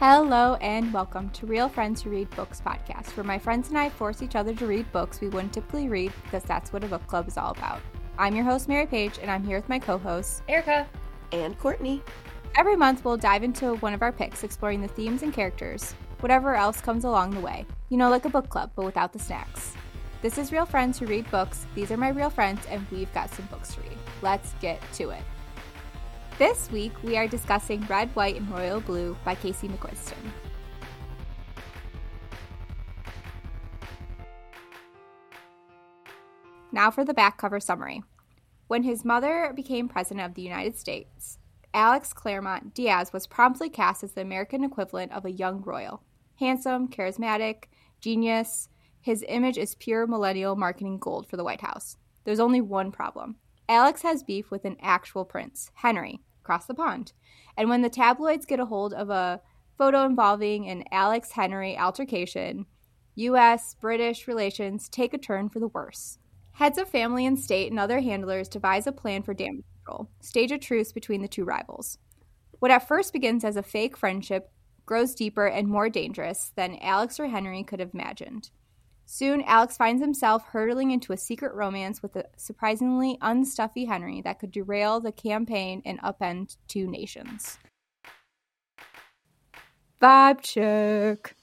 Hello and welcome to Real Friends Who Read Books podcast, where my friends and I force each other to read books we wouldn't typically read because that's what a book club is all about. I'm your host, Mary Paige, and I'm here with my co hosts, Erica and Courtney. Every month, we'll dive into one of our picks, exploring the themes and characters, whatever else comes along the way. You know, like a book club, but without the snacks. This is Real Friends Who Read Books. These are my real friends, and we've got some books to read. Let's get to it. This week, we are discussing Red, White, and Royal Blue by Casey McQuiston. Now for the back cover summary. When his mother became president of the United States, Alex Claremont Diaz was promptly cast as the American equivalent of a young royal. Handsome, charismatic, genius, his image is pure millennial marketing gold for the White House. There's only one problem. Alex has beef with an actual prince, Henry, across the pond. And when the tabloids get a hold of a photo involving an Alex Henry altercation, U.S. British relations take a turn for the worse. Heads of family and state and other handlers devise a plan for damage control, stage a truce between the two rivals. What at first begins as a fake friendship grows deeper and more dangerous than Alex or Henry could have imagined. Soon, Alex finds himself hurtling into a secret romance with a surprisingly unstuffy Henry that could derail the campaign and upend two nations. Vibe check.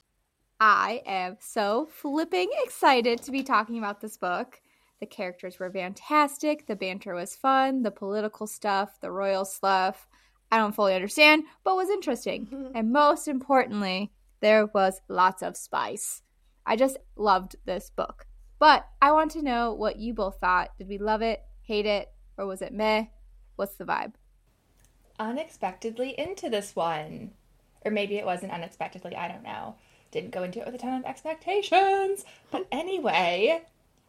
I am so flipping excited to be talking about this book. The characters were fantastic, the banter was fun, the political stuff, the royal stuff. I don't fully understand, but was interesting. and most importantly, there was lots of spice. I just loved this book. But I want to know what you both thought. Did we love it, hate it, or was it meh? What's the vibe? Unexpectedly into this one. Or maybe it wasn't unexpectedly, I don't know. Didn't go into it with a ton of expectations. But anyway,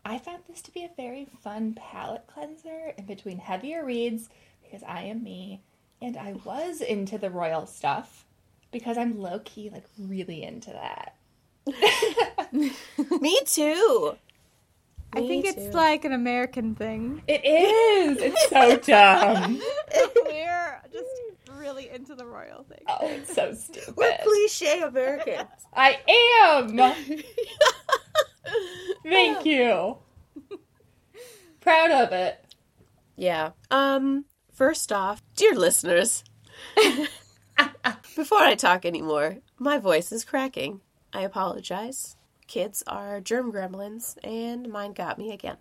I found this to be a very fun palate cleanser in between heavier reads because I am me and I was into the royal stuff because I'm low key, like, really into that. Me too. I think too. it's like an American thing. It is. It's so dumb. We're just really into the royal thing. Oh, it's so stupid. We're cliche Americans. I am. Thank you. Proud of it. Yeah. Um. First off, dear listeners, before I talk anymore, my voice is cracking. I apologize. Kids are germ gremlins, and mine got me again.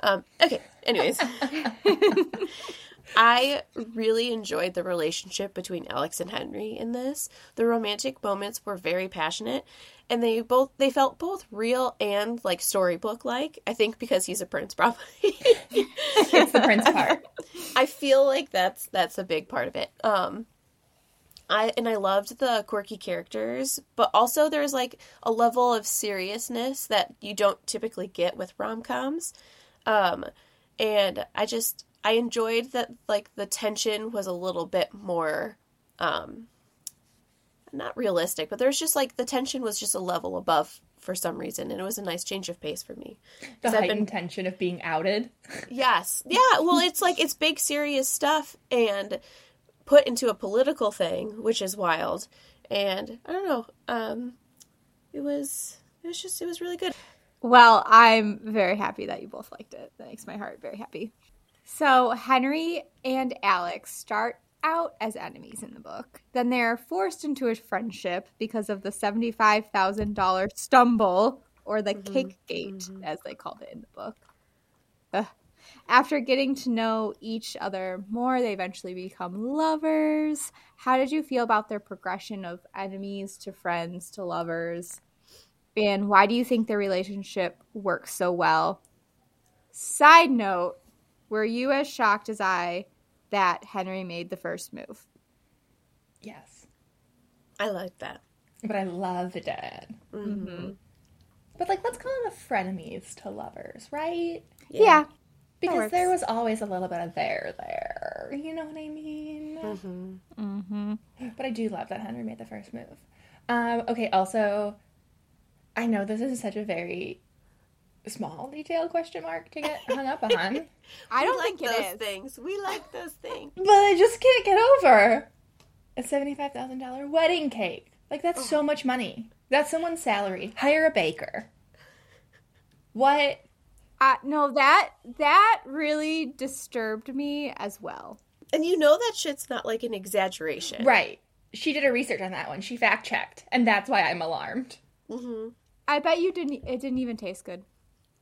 Um, okay, anyways. I really enjoyed the relationship between Alex and Henry in this. The romantic moments were very passionate, and they both they felt both real and like storybook like. I think because he's a prince, probably. it's the prince part. I feel like that's that's a big part of it. Um, I and I loved the quirky characters, but also there's like a level of seriousness that you don't typically get with rom coms. Um, and I just I enjoyed that like the tension was a little bit more um not realistic, but there's just like the tension was just a level above for some reason, and it was a nice change of pace for me. The heightened been- tension of being outed. Yes. Yeah, well it's like it's big serious stuff and put into a political thing, which is wild. And I don't know, um it was it was just it was really good. Well, I'm very happy that you both liked it. That makes my heart very happy. So, Henry and Alex start out as enemies in the book. Then they're forced into a friendship because of the $75,000 stumble, or the cake gate, as they called it in the book. Ugh. After getting to know each other more, they eventually become lovers. How did you feel about their progression of enemies to friends to lovers? And why do you think their relationship works so well? Side note, were you as shocked as I that Henry made the first move? Yes. I like that. But I loved it. Mm-hmm. But like let's call them the frenemies to lovers, right? Yeah. Because there was always a little bit of there there. You know what I mean? Mm-hmm. Mm-hmm. But I do love that Henry made the first move. Um, okay, also, I know this is such a very small detail question mark to get hung up on, I don't like think those is. things. We like those things. but I just can't get over a seventy-five thousand dollar wedding cake. Like that's so much money. That's someone's salary. Hire a baker. What? Uh, no, that that really disturbed me as well. And you know that shit's not like an exaggeration. Right. She did her research on that one. She fact checked, and that's why I'm alarmed. hmm I bet you didn't. It didn't even taste good.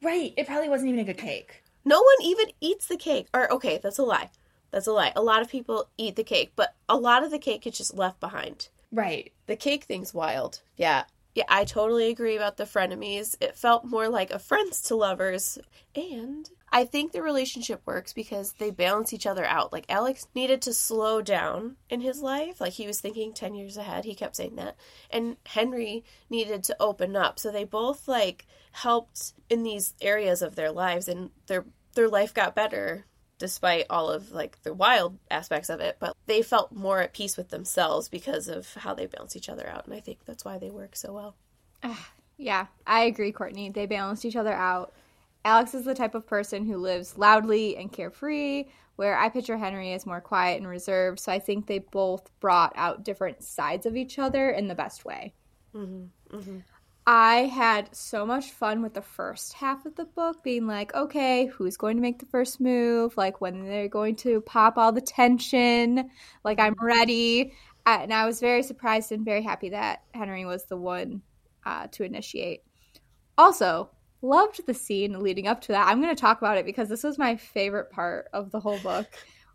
Right. It probably wasn't even a good cake. No one even eats the cake. Or okay, that's a lie. That's a lie. A lot of people eat the cake, but a lot of the cake is just left behind. Right. The cake thing's wild. Yeah. Yeah, I totally agree about the frenemies. It felt more like a friends to lovers. And I think the relationship works because they balance each other out. Like Alex needed to slow down in his life. Like he was thinking 10 years ahead. He kept saying that. And Henry needed to open up. So they both like helped in these areas of their lives and their their life got better despite all of like the wild aspects of it but they felt more at peace with themselves because of how they balance each other out and i think that's why they work so well Yeah, I agree, Courtney. They balanced each other out. Alex is the type of person who lives loudly and carefree, where I picture Henry as more quiet and reserved. So I think they both brought out different sides of each other in the best way. Mm-hmm, mm-hmm. I had so much fun with the first half of the book, being like, okay, who's going to make the first move? Like, when they're going to pop all the tension? Like, I'm ready. Uh, And I was very surprised and very happy that Henry was the one uh, to initiate. Also, loved the scene leading up to that. I'm going to talk about it because this was my favorite part of the whole book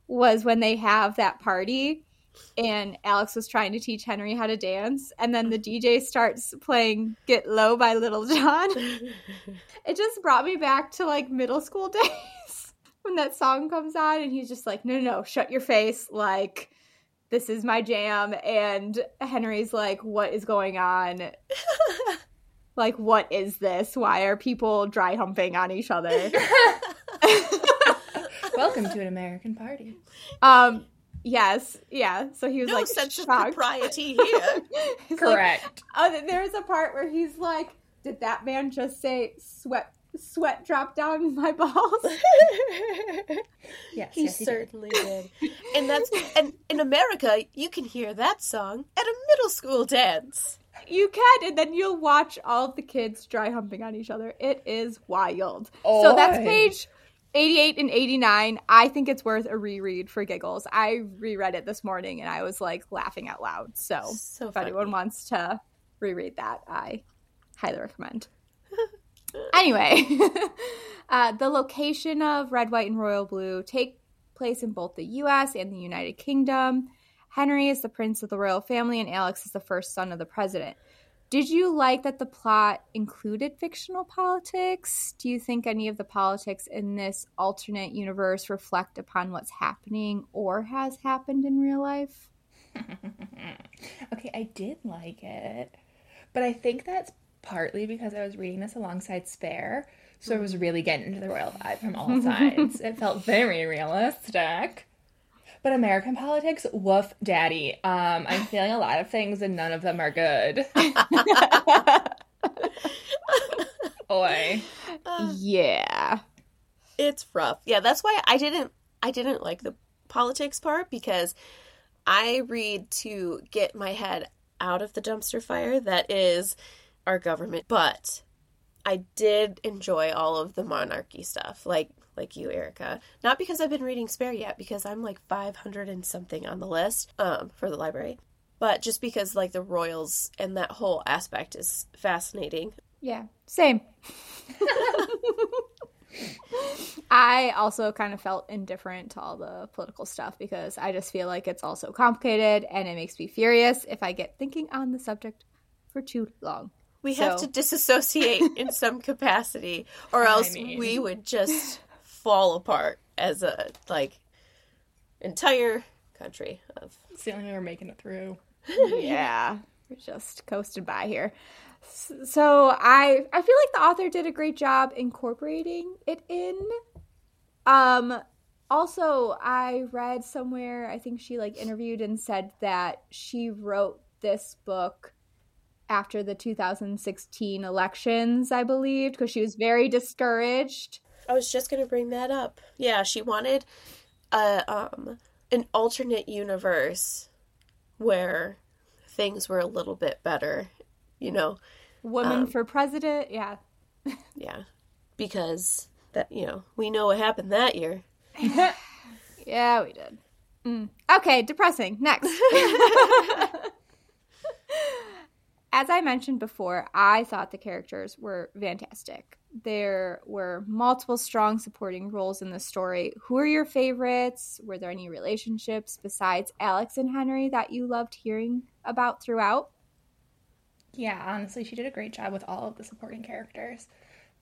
was when they have that party and Alex was trying to teach Henry how to dance and then the DJ starts playing Get Low by Lil Jon. it just brought me back to like middle school days when that song comes on and he's just like, "No, no, no, shut your face." Like this is my jam and Henry's like, "What is going on?" like what is this why are people dry humping on each other Welcome to an American party. um yes yeah. So he was no like sense of shocked. propriety here. He's like, Correct. Uh, oh, there's a part where he's like did that man just say sweat sweat drop down my balls yes, he yes, he did. certainly did. And that's and in america you can hear that song at a middle school dance. You can and then you'll watch all of the kids dry humping on each other. It is wild. Oh, so that's page 88 and 89 i think it's worth a reread for giggles. I reread it this morning and i was like laughing out loud. So so if funny. anyone wants to reread that i highly recommend. Anyway uh, the location of red white and royal blue take place in both the us and the united kingdom. Henry is the prince of the royal family and alex is the first son of the president did you like that the plot included fictional politics? Do you think any of the politics in this alternate universe reflect upon what's happening or has happened in real life? okay, I did like it. But I think that's partly because I was reading this alongside Spare. So I was mm. really getting into the royal vibe from all sides. it felt very realistic. But American politics, woof daddy. Um, I'm feeling a lot of things and none of them are good. Oi. yeah. it's rough yeah that's why i didn't i didn't like the politics part because i read to get my head out of the dumpster fire that is our government but i did enjoy all of the monarchy stuff like like you erica not because i've been reading spare yet because i'm like 500 and something on the list um for the library but just because like the royals and that whole aspect is fascinating Yeah. Same. I also kind of felt indifferent to all the political stuff because I just feel like it's all so complicated and it makes me furious if I get thinking on the subject for too long. We have to disassociate in some capacity, or I else mean- we would just fall apart as a like entire country of. It's the only way we're making it through. yeah, we're just coasted by here. So I I feel like the author did a great job incorporating it in. Um also I read somewhere I think she like interviewed and said that she wrote this book after the 2016 elections, I believe, because she was very discouraged. I was just gonna bring that up. Yeah, she wanted a um an alternate universe where things were a little bit better, you know. Woman Um, for president. Yeah. Yeah. Because that, you know, we know what happened that year. Yeah, we did. Mm. Okay, depressing. Next. As I mentioned before, I thought the characters were fantastic. There were multiple strong supporting roles in the story. Who are your favorites? Were there any relationships besides Alex and Henry that you loved hearing about throughout? Yeah, honestly, she did a great job with all of the supporting characters.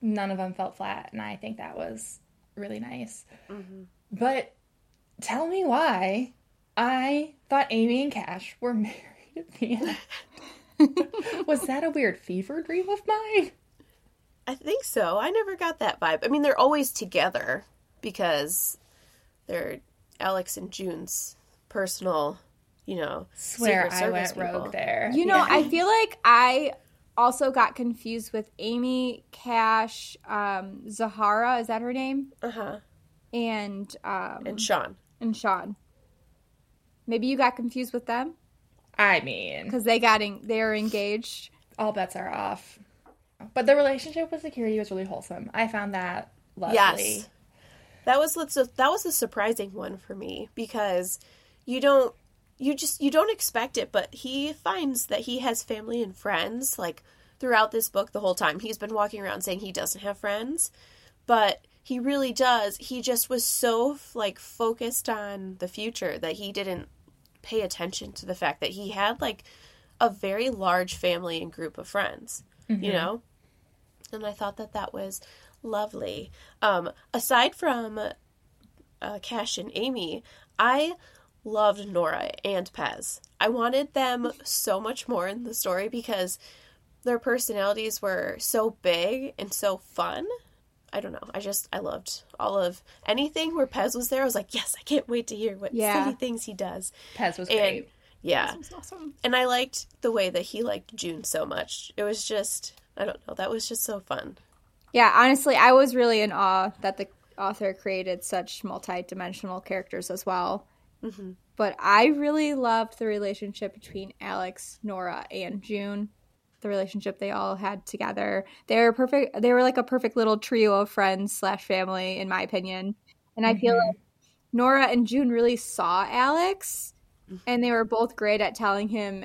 None of them felt flat, and I think that was really nice. Mm-hmm. But tell me why I thought Amy and Cash were married at the end. was that a weird fever dream of mine? I think so. I never got that vibe. I mean, they're always together because they're Alex and June's personal, you know, Swear Secret I went Service people. rogue there. You know, Yeah. I feel like I also got confused with Amy, Cash, um, Zahara, is that her name? Uh-huh. And um, And Sean. and Sean. Maybe you got confused with them I mean, because they got en- they are engaged. all bets are off. But the relationship with security was really wholesome. I found that lovely. Yes. That was that was the surprising one for me because you don't you just you don't expect it, but he finds that he has family and friends like throughout this book the whole time. He's been walking around saying he doesn't have friends, but he really does. He just was so like focused on the future that he didn't pay attention to the fact that he had like a very large family and group of friends, you mm-hmm. know? And I thought that that was lovely. Um, aside from uh, Cash and Amy, I loved Nora and Pez. I wanted them so much more in the story because their personalities were so big and so fun. I don't know. I just I loved all of anything where Pez was there. I was like, yes, I can't wait to hear what Yeah. silly things he does. Pez was And great. yeah, That's awesome. and I liked the way that he liked June so much. It was just I don't know. That was just so fun. Yeah, honestly, I was really in awe that the author created such multi-dimensional characters as well. Mhm. But I really loved the relationship between Alex, Nora, and June. The relationship they all had together. They were perfect. They were like a perfect little trio of friends slash family, in my opinion. And I feel Mhm. like Nora and June really saw Alex, and they were both great at telling him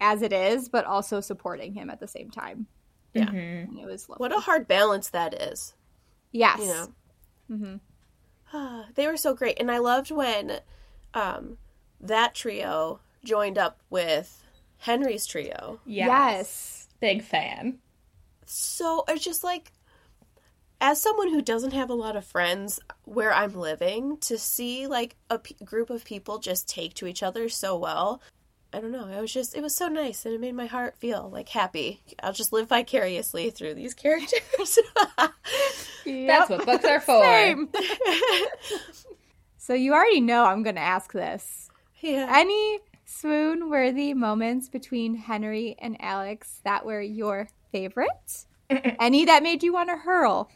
as it is, but also supporting him at the same time. Yeah. Mhm. It was lovely. What a hard balance that is. yes. You know. hmm they were so great and i loved when um that trio joined up with henry's trio Yes. yes. Big fan. so it's just like as someone who doesn't have a lot of friends where i'm living to see like a p- group of people just take to each other so well i don't know I was just it was so nice and it made my heart feel like happy i'll just live vicariously through these characters That's what books are for. Same. so you already know I'm going to ask this. yeah Any swoon worthy moments between Henry and Alex that were your favorite? Any that made you want to hurl?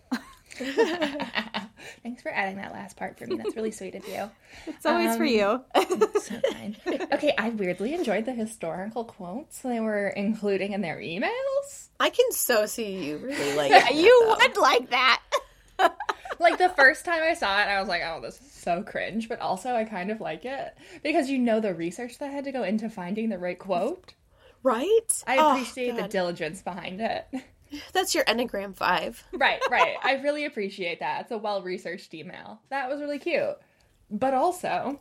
Thanks for adding that last part for me. That's really sweet of you. It's always for Um, you. So kind. Okay, I weirdly enjoyed the historical quotes they were including in their emails. i can so see you really like you would like that. Like the first time I saw it, I was like, "Oh, this is so cringe," but also I kind of like it because you know the research that had to go into finding the right quote. right I Oh, appreciate the diligence behind it. That's your Enneagram 5. Right, right. I really appreciate that. It's a well researched email. That was really cute. But also,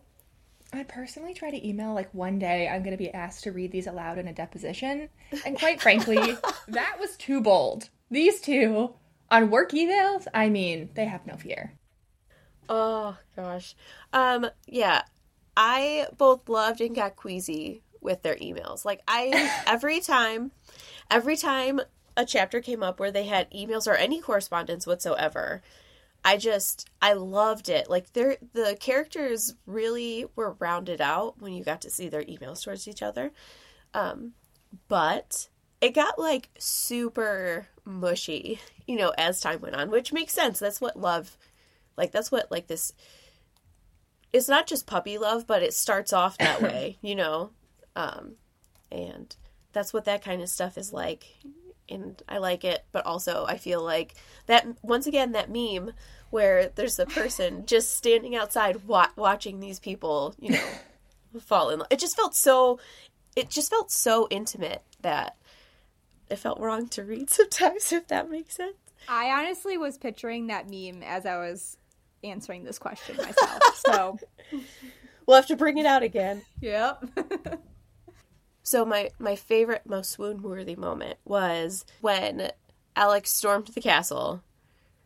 I personally try to email like one day I'm going to be asked to read these aloud in a deposition. And quite frankly, that was too bold. These two on work emails, I mean, they have no fear. Oh, gosh. Um, yeah. I both loved and got queasy with their emails. Like, I, every time, every time a chapter came up where they had emails or any correspondence whatsoever, I just, I loved it. Like, they're, the characters really were rounded out when you got to see their emails towards each other. Um, but it got like super mushy, you know, as time went on, which makes sense. That's what love, like, that's what, like, this, it's not just puppy love, but it starts off that way, you know? Um, and that's what that kind of stuff is like and I like it, but also I feel like that once again that meme where there's a person just standing outside wa- watching these people, you know, fall in love. It just felt so it just felt so intimate that it felt wrong to read sometimes if that makes sense. I honestly was picturing that meme as I was answering this question myself. so, we'll have to bring it out again. Yep. So my my favorite most swoon worthy moment was when Alex stormed the castle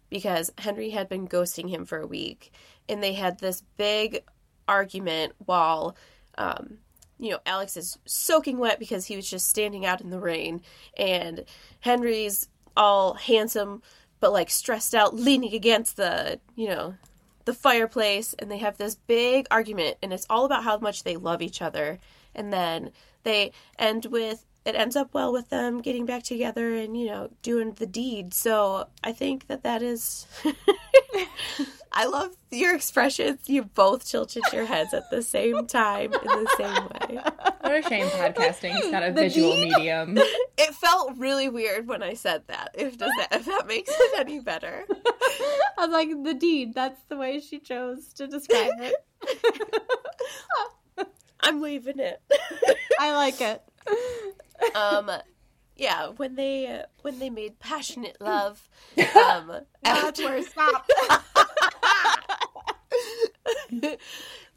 because Henry had been ghosting him for a week and they had this big argument while um, you know, Alex is soaking wet because he was just standing out in the rain, and Henry's all handsome but like stressed out, leaning against the, you know, the fireplace, and they have this big argument, and it's all about how much they love each other. And then they end with it ends up well with them getting back together and you know doing the deed. So I think that that is I love your expressions. You both tilted your heads at the same time in the same way. What a shame podcasting is not a the visual deed? medium. It felt really weird when I said that. If does that if that makes it any better. i'm like, the deed, that's the way she chose to describe it. I'm leaving it. I like it. Um yeah, when they when they made passionate love, um, after stop.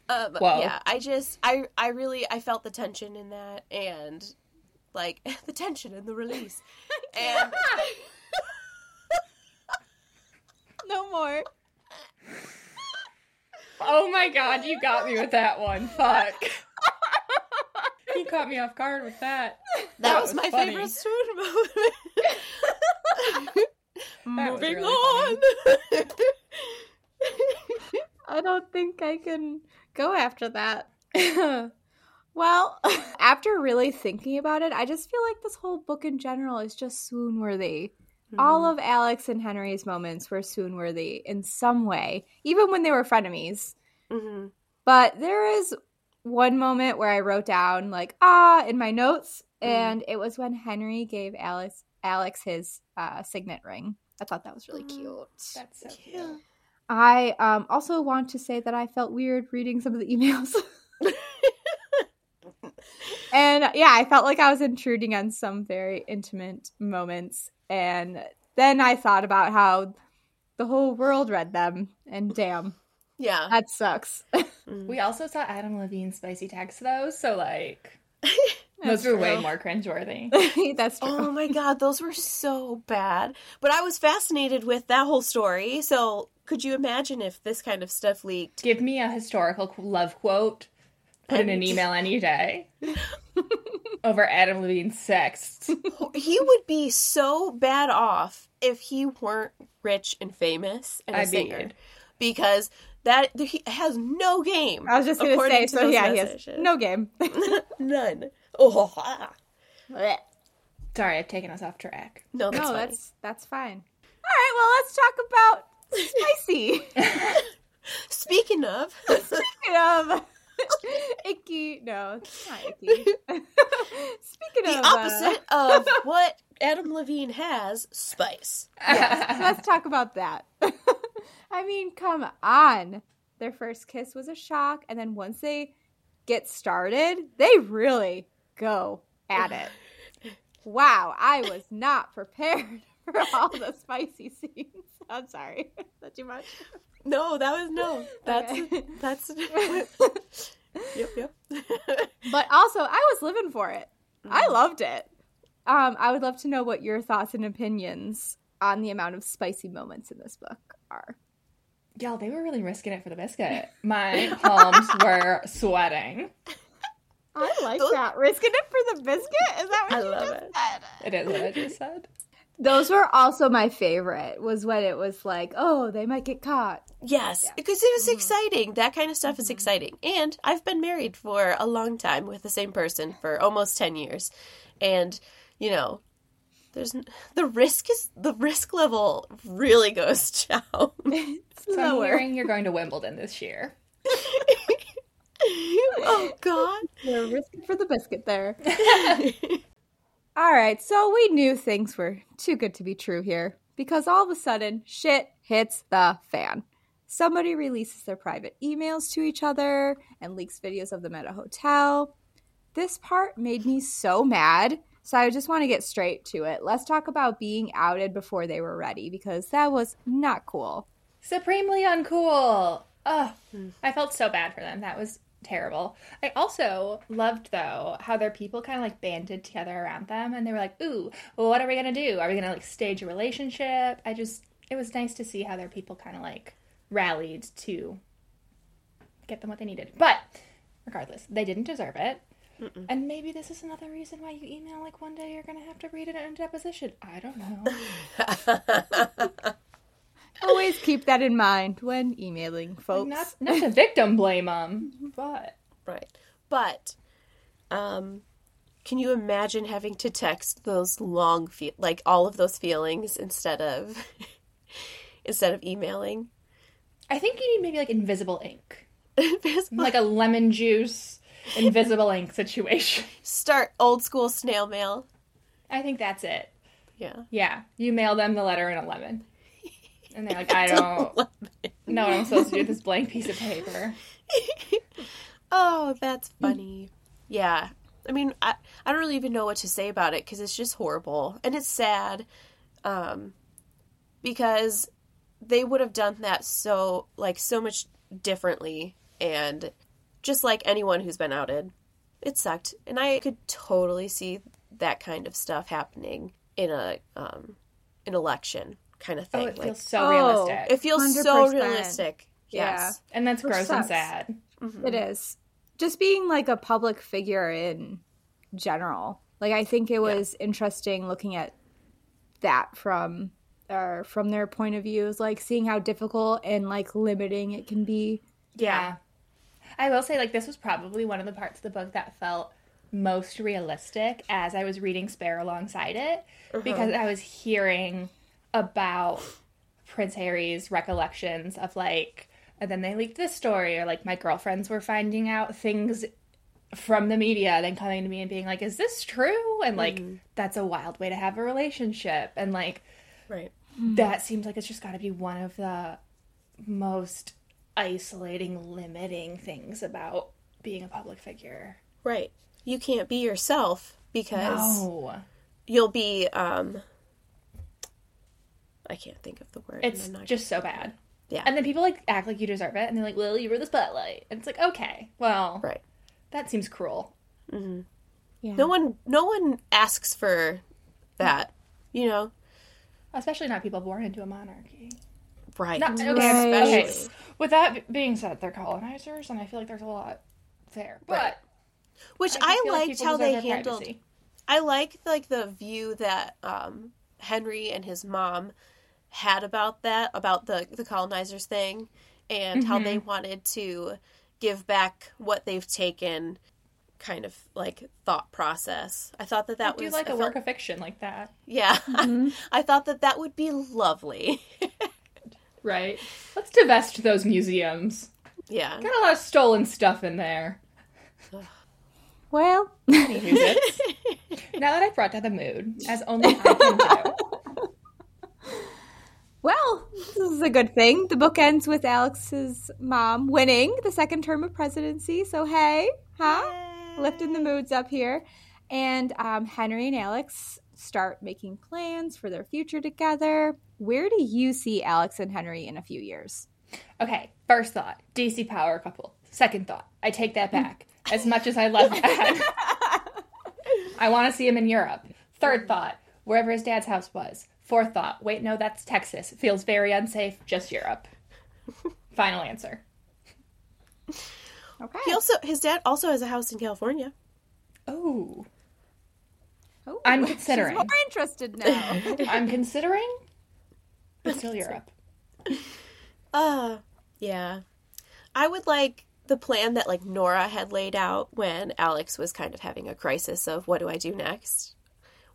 um, yeah, I just I I really I felt the tension in that and like the tension and the release and no more. Oh my god, you got me with that one. Fuck. You caught me off guard with that. That, that was, was, my funny. favorite swoon moment. Moving really on. I don't think I can go after that. well, after really thinking about it, I just feel like this whole book in general is just swoon worthy. Mm-hmm. All of Alex and Henry's moments were swoon worthy in some way, even when they were frenemies. Mm-hmm. But there is one moment where I wrote down like ah in my notes, mm. and it was when Henry gave Alex Alex his uh, signet ring. I thought that was really mm. cute. That's so cute. I um, also want to say that I felt weird reading some of the emails. and yeah, I felt like I was intruding on some very intimate moments. And then I thought about how the whole world read them, and damn. Yeah. That sucks. Mm. we also saw Adam Levine's spicy text, though, so like. those were way more cringeworthy. That's true. Oh my god, those were so bad. But I was fascinated with that whole story, so could you imagine if this kind of stuff leaked? Give me a historical love quote. Put and... in an email any day. Over Adam Levine's sex. he would be so bad off if he weren't rich and famous and a I singer. Mean. Because that he has no game. I was just going to say, so yeah, messages. he has no game. None. Oh. Sorry, I've taken us off track. No, that's no, that's that's fine. All right, well, let's talk about spicy. Speaking of, speaking of icky, no, it's not icky. speaking the of, the opposite uh... of what Adam Levine has, spice. Yes, let's talk about that. I mean, come on. Their first kiss was a shock, and then once they get started, they really go at it. Wow, I was not prepared for all the spicy scenes. I'm sorry. Is that too much? No, that was no. That's okay. that's Yep, yep. but also I was living for it. Mm-hmm. I loved it. Um, I would love to know what your thoughts and opinions on the amount of spicy moments in this book are. Y'all, they were really risking it for the biscuit. My palms were sweating. I like Those... that. Risking it for the biscuit? Is that what you said? I you just it. said? It is what I just said. Those were also my favorite. Was when it was like, oh, they might get caught. Yes, yeah. because it was mm-hmm. exciting. That kind of stuff mm-hmm. is exciting. And I've been married for a long time with the same person for almost 10 years. And, you know, there's the risk is the risk level really goes down. so I'm hearing you're going to Wimbledon this year. oh God. We're risking for the biscuit there. all right, so we knew things were too good to be true here because all of a sudden shit hits the fan. Somebody releases their private emails to each other and leaks videos of them at a hotel. This part made me so mad. So I just want to get straight to it. Let's talk about being outed before they were ready because that was not cool. Supremely uncool. Ugh. I felt so bad for them. That was terrible. I also loved though how their people kind of like banded together around them and they were like, "Ooh, well, what are we going to do? Are we going to like stage a relationship?" I just it was nice to see how their people kind of like rallied to get them what they needed. But regardless, they didn't deserve it. And maybe this is another reason why you email like one day you're going to have to read it in a deposition. I don't know. Always keep that in mind when emailing folks. not not to victim blame them, but Right. But um can you imagine having to text those long fe- like all of those feelings instead of instead of emailing? I think you need maybe like invisible ink, like a lemon juice invisible ink situation. Start old school snail mail. I think that's it. Yeah. Yeah, you mail them the letter in a lemon, and they're like, I don't know what I'm supposed to do with this blank piece of paper. Oh, that's funny. Yeah. I mean, I, I don't really even know what to say about it because it's just horrible and it's sad. Um, because they would have done that so like so much differently and just like anyone who's been outed, it sucked. And I could totally see that kind of stuff happening in a um, an election kind of thing. Oh, it like, feels so Oh, realistic, it feels so 100%. realistic. Yeah. And that's Which gross and sucks. sad. It is. Just being like a public figure in general. Like I think it was interesting looking at that from or from their point of views, like seeing how difficult and like limiting it can be. Yeah. I will say, like, this was probably one of the parts of the book that felt most realistic as I was reading Spare alongside it uh-huh. because I was hearing about Prince Harry's recollections of, like, and then they leaked this story, or like, my girlfriends were finding out things from the media, then coming to me and being like, is this true? And, like, mm-hmm. that's a wild way to have a relationship. And, like, Right. that seems like it's just got to be one of the most isolating, limiting things about being a public figure. Right. You can't be yourself because No, you'll be um I can't think of the word. it's not- just so bad. yeah. And then people like act like you deserve it, and they're like, "Well, you were the spotlight," and it's like, okay, well, right. that seems cruel. Yeah. No one no one asks for that, you know. Especially not people born into a monarchy. Right. Not, okay, Right. okay. With that being said, they're colonizers, and I feel like there's a lot there. But Right. Which I, I, just feel like liked how they handled privacy. I like like the view that um Henry and his mom had about that, about the the colonizers thing and how they wanted to give back what they've taken kind of like thought process. I thought that that I do was like I a felt- work of fiction like that. Yeah. I thought that that would be lovely. Right. Let's divest those museums. yeah. Got a lot of stolen stuff in there. Well, now that I've brought down the mood, as only I can do. well, this is a good thing. The book ends with Alex's mom winning the second term of presidency. So hey, huh? Lifting the moods up here. And um, Henry and Alex start making plans for their future together. Where do you see Alex and Henry in a few years? Okay, first thought DC power couple. Second thought, I take that back. As much as I love that, I want to see him in Europe. Third thought, wherever his dad's house was. Fourth thought, wait, no, that's Texas. Feels very unsafe, just Europe. Final answer. Okay. He also his dad also has a house in California. Oh, Oh, I'm she's considering. more interested now. I'm considering, but still Europe. Uh yeah. I would like the plan that like Nora had laid out when Alex was kind of having a crisis of what do I do next?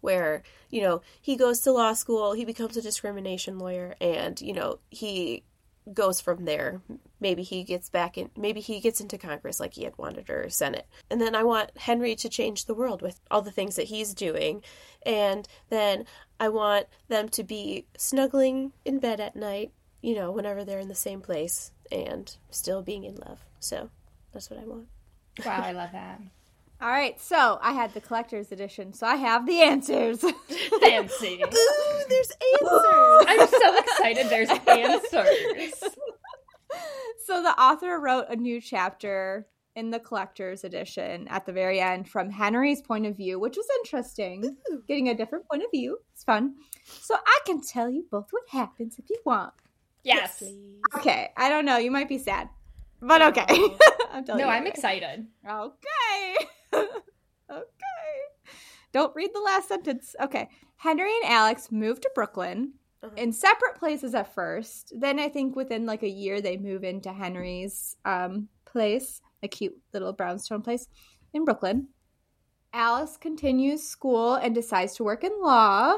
Where, you know, he goes to law school, he becomes a discrimination lawyer and, you know, he goes from there. Maybe he gets back in, maybe he gets into Congress like he had wanted or Senate. And then I want Henry to change the world with all the things that he's doing. And then I want them to be snuggling in bed at night, you know, whenever they're in the same place and still being in love. So that's what I want. Wow, I love that. All right, so I had the collector's edition, so I have the answers. Fancy. Ooh, there's answers. I'm so excited there's answers. So the author wrote a new chapter in the collector's edition at the very end from Henry's point of view, which was interesting. Getting a different point of view. It's fun. So I can tell you both what happens if you want. Yes. please. Okay, I don't know. You might be sad. But okay. I'm telling No, you I'm anyway. excited. Okay. okay. Don't read the last sentence. Okay. Henry and Alex moved to Brooklyn Uh-huh. in separate places at first. Then I think within like a year they move into Henry's um place, a cute little brownstone place in Brooklyn. Alex continues school and decides to work in law.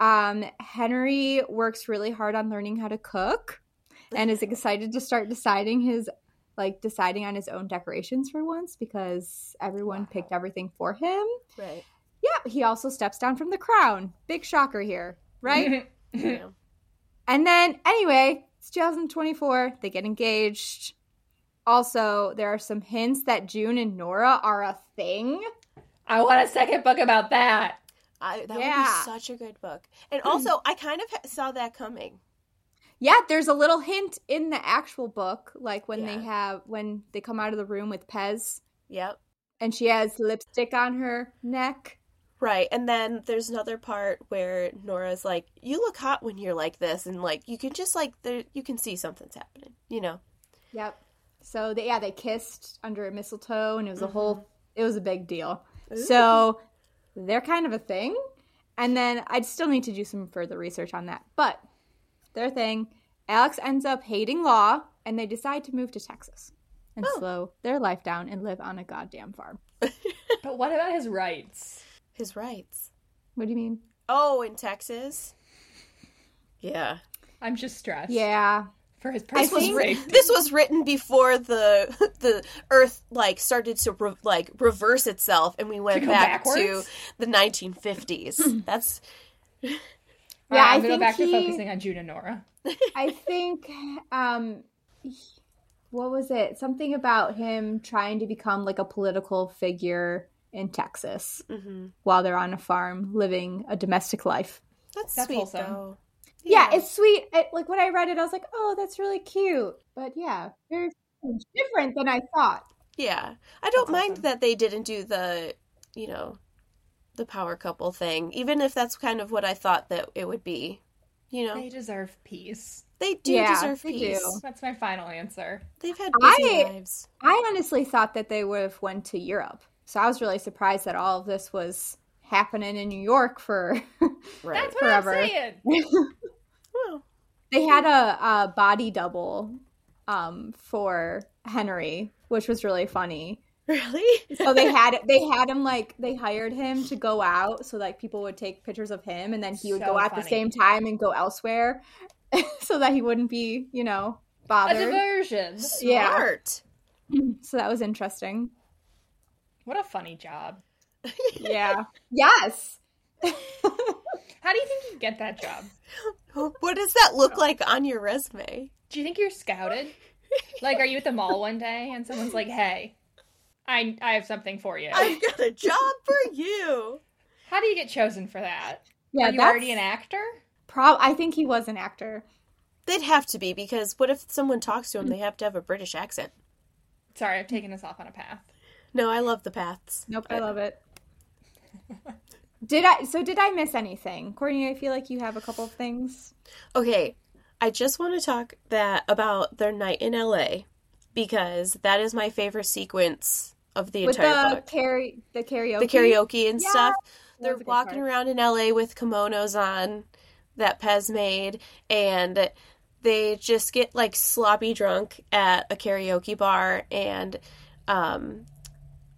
Um, Henry works really hard on learning how to cook and is excited to start deciding his like deciding on his own decorations for once because everyone Wow. picked everything for him. Right. Yeah, he also steps down from the crown. Big shocker here, right? Yeah. and then anyway, it's 2024. They get engaged. Also, there are some hints that June and Nora are a thing. I want a second book about that. I, that Yeah. would be such a good book. And also, I kind of saw that coming. Yeah, there's a little hint in the actual book, like when they have when they come out of the room with Pez Yep. and she has lipstick on her neck. Right. And then there's another part where Nora's like, "You look hot when you're like this," and like you can just like there, you can see something's happening. You know. Yep. So they yeah, they kissed under a mistletoe and it was a whole mm-hmm. it was a big deal. So they're kind of a thing. And then I'd still need to do some further research on that. But their thing, Alex ends up hating law and they decide to move to Texas and Oh. slow their life down and live on a goddamn farm. But what about his rights? His rights. What do you mean? Oh, in Texas. Yeah. I'm just stressed. Yeah. For his I This was personal think- this was written before the the Earth like started to re- like reverse itself, and we went go back to the 1950s. That's Yeah, Alright, I I'm gonna go back he- to focusing on June and Nora. I think um what was it? Something about him trying to become like a political figure in Texas mhm. while they're on a farm living a domestic life. that's, That's sweet wholesome. though. Yeah, it's sweet. It, like when I read it I was like, "Oh, that's really cute." But yeah, very different than I thought. Yeah, I don't That's mind awesome. that they didn't do the, you know, the power couple thing, even if that's kind of what I thought that it would be. You know, They deserve peace. they do Yeah, deserve they peace. do. That's my final answer. They've had busy I- lives. I honestly thought that they would have went to Europe. So I was really surprised that all of this was happening in New York for Right. That's what Forever. I'm saying. They had a, a body double um, for Henry, which was really funny. really? So they had they had him like they hired him to go out so like people would take pictures of him and then he would So go at the same time and go elsewhere so that he wouldn't be you know bothered. A bothered. diversion. Yeah. Smart. So that was interesting. What a funny job. Yeah. yes. How do you think you get that job? What does that look like on your resume? Do you think you're scouted? Like, are you at the mall one day and someone's like, "Hey, I I have something for you." I've got a job for you. How do you get chosen for that? Yeah, are you that's already an actor? prob I think he was an actor. They'd have to be because what if someone talks to him? They have to have a British accent. Sorry, I've taken us off on a path. No, I love the paths. Nope, I love it. Did I so did I miss anything? Courtney, I feel like you have a couple of things. Okay, I just want to talk that about their night in LA because that is my favorite sequence of the With entire the book. karaoke the karaoke. The karaoke and Yeah, stuff. They're was a good walking part. around in LA with kimonos on that Pez made and they just get like sloppy drunk at a karaoke bar and um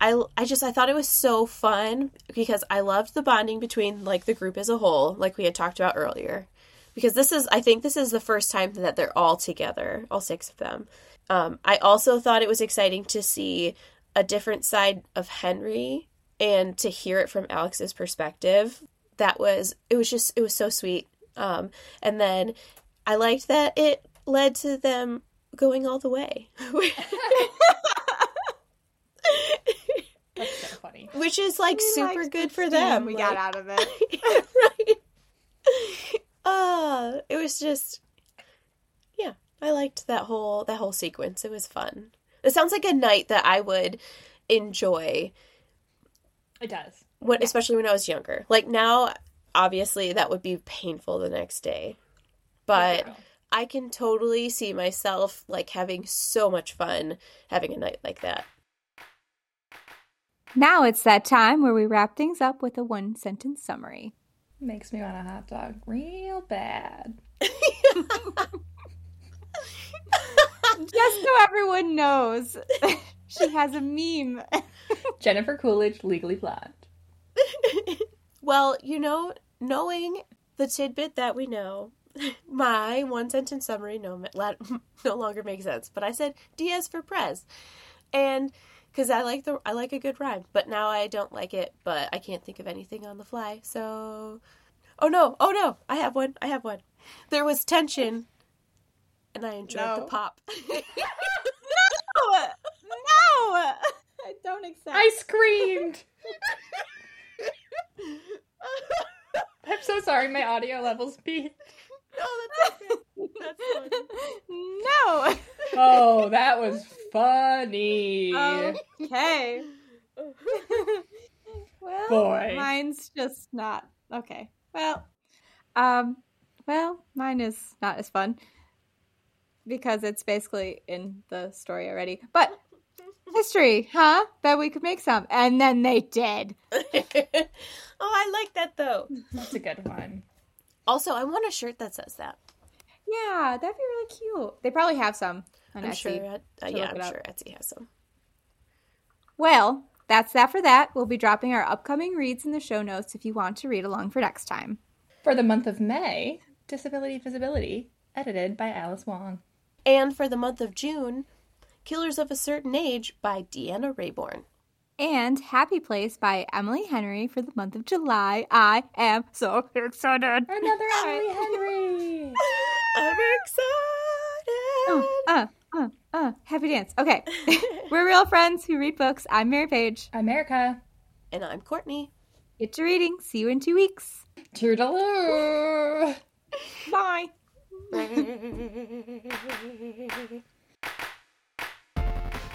I, I just I thought it was so fun because I loved the bonding between like the group as a whole like we had talked about earlier because this is I think this is the first time that they're all together, all six of them. Um, I also thought it was exciting to see a different side of Henry and to hear it from Alex's perspective. That was it was just it was so sweet. Um, and then I liked that it led to them going all the way. That's so funny. Which is like We super good for them. We like- got out of it. right. Uh, it was just yeah, I liked that whole that whole sequence. It was fun. It sounds like a night that I would enjoy It does. when especially when I was younger. Like now obviously that would be painful the next day. But I can totally see myself like having so much fun having a night like that. Now it's that time where we wrap things up with a one sentence summary. makes me want a hot dog real bad. Just so everyone knows, she has a meme. Jennifer Coolidge, legally blonde. Well, you know, knowing the tidbit that we know, my one sentence summary no no longer makes sense. But I said Diaz for Prez, and because I like the I like a good rhyme, but now I don't like it. But I can't think of anything on the fly. So, oh no, oh no, I have one. I have one. There was tension, and I enjoyed the pop. no, no, I don't accept. I screamed. I'm so sorry, my audio levels peaked. no, that's okay. That's funny. no. Oh, that was funny. Okay. well, Boy. mine's just not okay. Well, um, well, mine is not as fun because it's basically in the story already. But history, huh? Bet we could make some, and then they did. oh, I like that though. That's a good one. Also, I want a shirt that says that. Yeah, that'd be really cute. They probably have some on I'm Etsy. sure. Uh, to yeah, I'm sure Etsy has some. Well, that's that for that. We'll be dropping our upcoming reads in the show notes if you want to read along for next time. For the month of May, Disability Visibility, edited by Alice Wong. And for the month of June, Killers of a Certain Age by Deanna Raybourn. And Happy Place by Emily Henry for the month of July. I am so excited. Another Emily Henry. I'm excited. Oh, uh, uh, uh, happy dance. Okay. We're real friends who read books. I'm Mary Paige. America. And I'm Courtney. Get to reading. See you in two weeks. Toodaloo. Bye.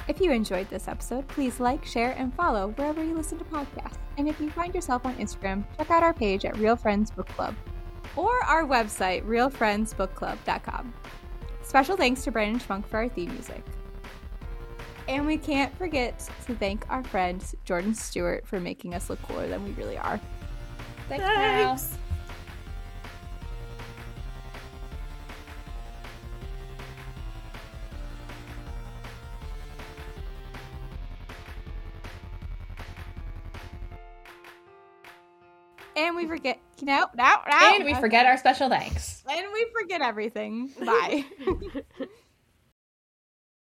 If you enjoyed this episode, please like, share, and follow wherever you listen to podcasts. And if you find yourself on Instagram, check out our page at Real Friends Book Club or our website, realfriendsbookclub.com. Special thanks to Brandon Schmunk for our theme music. And we can't forget to thank our friend Jordan Stewart for making us look cooler than we really are. Thanks. Thanks. And we forget, you know, now, now. And we forget our special thanks. And we forget everything. Bye.